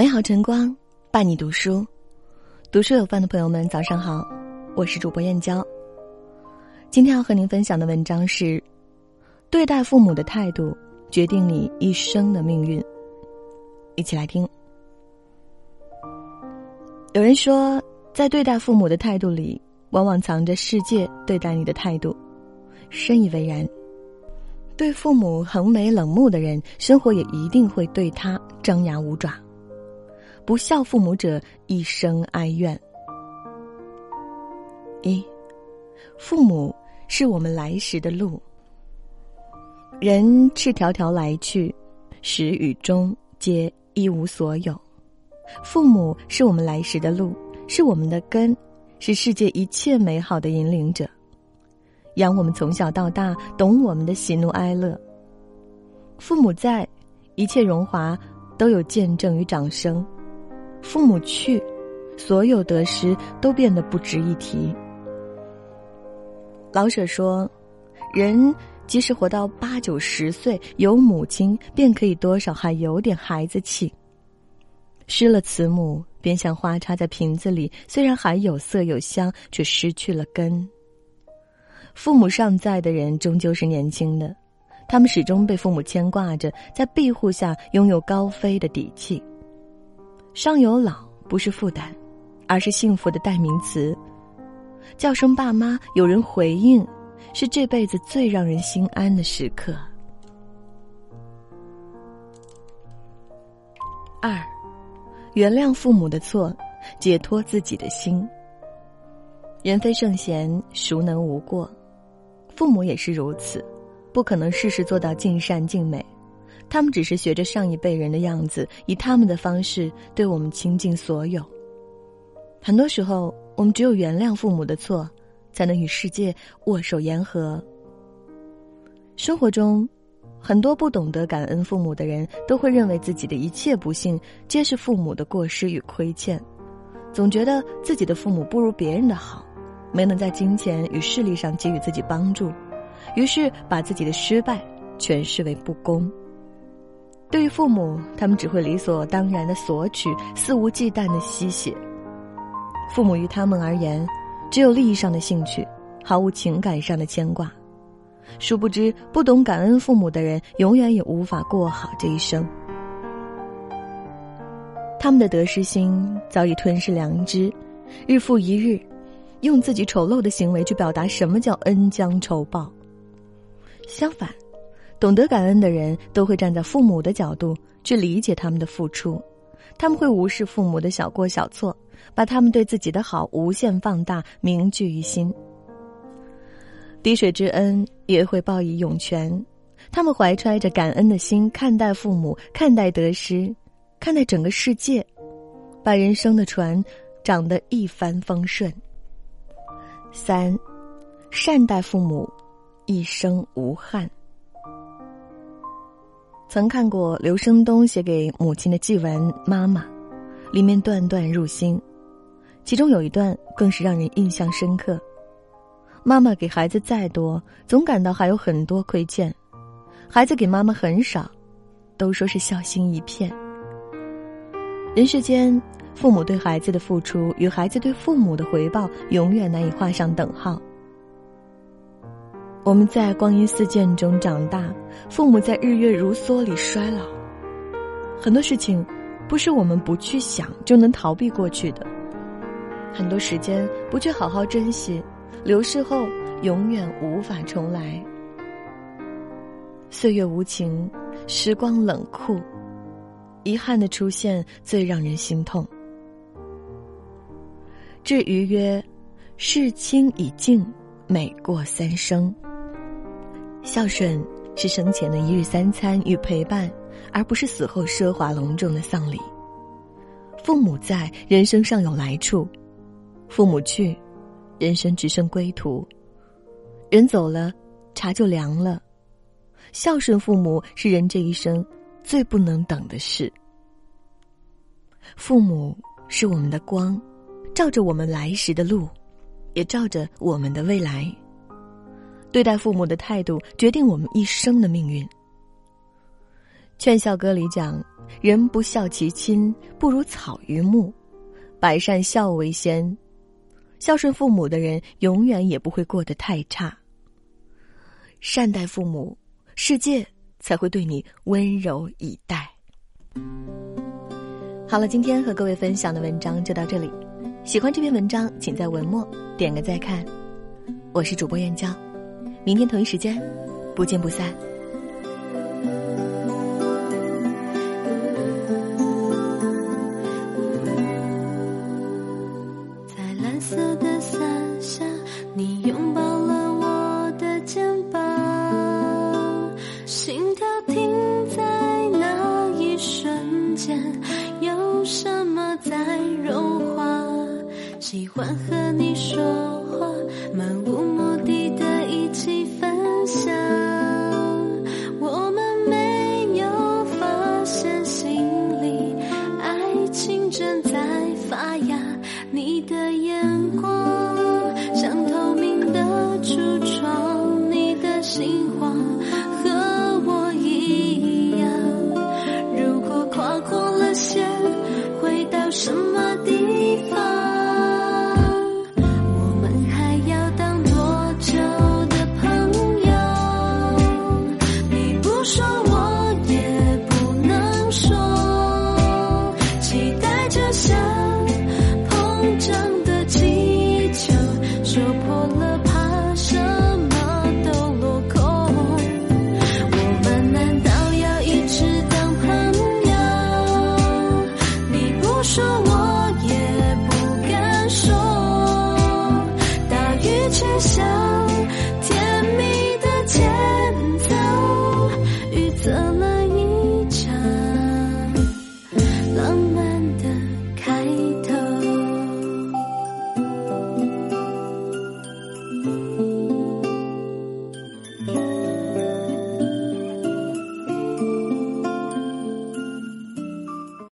美好晨光伴你读书，读书有范的朋友们，早上好，我是主播燕娇。今天要和您分享的文章是：对待父母的态度决定你一生的命运。一起来听。有人说，在对待父母的态度里，往往藏着世界对待你的态度。深以为然。对父母横眉冷目的人，生活也一定会对他张牙舞爪。不孝父母者，一生哀怨。一，父母是我们来时的路。人赤条条来去，始与终皆一无所有。父母是我们来时的路，是我们的根，是世界一切美好的引领者。养我们从小到大，懂我们的喜怒哀乐。父母在，一切荣华都有见证与掌声；父母去，所有得失都变得不值一提。老舍说：“人即使活到八九十岁，有母亲便可以多少还有点孩子气。失了慈母，便像花插在瓶子里，虽然还有色有香，却失去了根。”父母尚在的人终究是年轻的，他们始终被父母牵挂着，在庇护下拥有高飞的底气。上有老不是负担，而是幸福的代名词。叫声爸妈，有人回应，是这辈子最让人心安的时刻。二，原谅父母的错，解脱自己的心。人非圣贤，孰能无过？父母也是如此，不可能事事做到尽善尽美，他们只是学着上一辈人的样子，以他们的方式对我们倾尽所有。很多时候，我们只有原谅父母的错，才能与世界握手言和。生活中，很多不懂得感恩父母的人，都会认为自己的一切不幸皆是父母的过失与亏欠，总觉得自己的父母不如别人的好。没能在金钱与势力上给予自己帮助，于是把自己的失败诠释为不公。对于父母，他们只会理所当然的索取，肆无忌惮的吸血。父母于他们而言，只有利益上的兴趣，毫无情感上的牵挂。殊不知，不懂感恩父母的人，永远也无法过好这一生。他们的得失心早已吞噬良知，日复一日。用自己丑陋的行为去表达什么叫恩将仇报。相反，懂得感恩的人都会站在父母的角度去理解他们的付出，他们会无视父母的小过小错，把他们对自己的好无限放大，铭记于心。滴水之恩也会报以涌泉，他们怀揣着感恩的心看待父母，看待得失，看待整个世界，把人生的船长得一帆风顺。三，善待父母，一生无憾。曾看过刘声东写给母亲的祭文《妈妈》，里面段段入心，其中有一段更是让人印象深刻。妈妈给孩子再多，总感到还有很多亏欠；孩子给妈妈很少，都说是孝心一片。人世间。父母对孩子的付出与孩子对父母的回报永远难以画上等号。我们在光阴似箭中长大，父母在日月如梭里衰老。很多事情，不是我们不去想就能逃避过去的。很多时间不去好好珍惜，流逝后永远无法重来。岁月无情，时光冷酷，遗憾的出现最让人心痛。至于曰：“事亲已尽，美过三生。”孝顺是生前的一日三餐与陪伴，而不是死后奢华隆重的丧礼。父母在，人生尚有来处；父母去，人生只剩归途。人走了，茶就凉了。孝顺父母是人这一生最不能等的事。父母是我们的光。照着我们来时的路，也照着我们的未来。对待父母的态度，决定我们一生的命运。《劝孝歌》里讲：“人不孝其亲，不如草于木。百善孝为先，孝顺父母的人永远也不会过得太差。善待父母，世界才会对你温柔以待。好了，今天和各位分享的文章就到这里。喜欢这篇文章，请在文末点个再看。我是主播燕娇，明天同一时间不见不散。在蓝色的伞下你拥抱了我的肩膀心跳停在那一瞬间有什么在融化？喜欢和